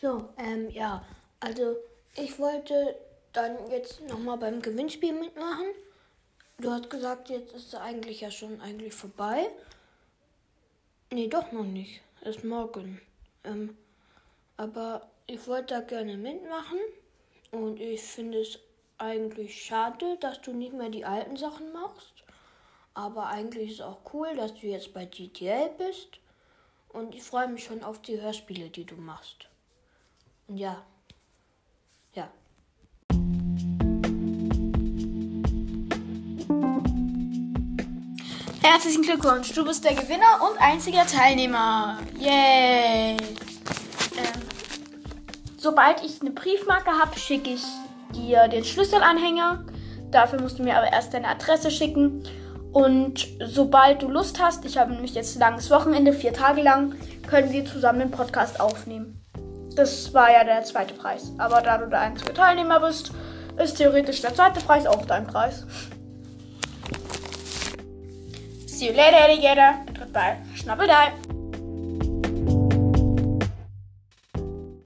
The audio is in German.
So, ähm, ja. Also, ich wollte dann jetzt nochmal beim Gewinnspiel mitmachen. Du hast gesagt, jetzt ist es eigentlich ja schon eigentlich vorbei. Nee, doch noch nicht. Ist morgen. Ähm, aber ich wollte da gerne mitmachen. Und ich finde es eigentlich schade, dass du nicht mehr die alten Sachen machst. Aber eigentlich ist es auch cool, dass du jetzt bei GTL bist. Und ich freue mich schon auf die Hörspiele, die du machst. Und ja. Ja. Herzlichen Glückwunsch, du bist der Gewinner und einziger Teilnehmer. Yay! Ähm, sobald ich eine Briefmarke habe, schicke ich dir den Schlüsselanhänger. Dafür musst du mir aber erst deine Adresse schicken. Und sobald du Lust hast, ich habe nämlich jetzt ein langes Wochenende, vier Tage lang, können wir zusammen den Podcast aufnehmen. Das war ja der zweite Preis. Aber da du der einzige Teilnehmer bist, ist theoretisch der zweite Preis auch dein Preis. See you later, Alligator. Goodbye. Schnabbeldei.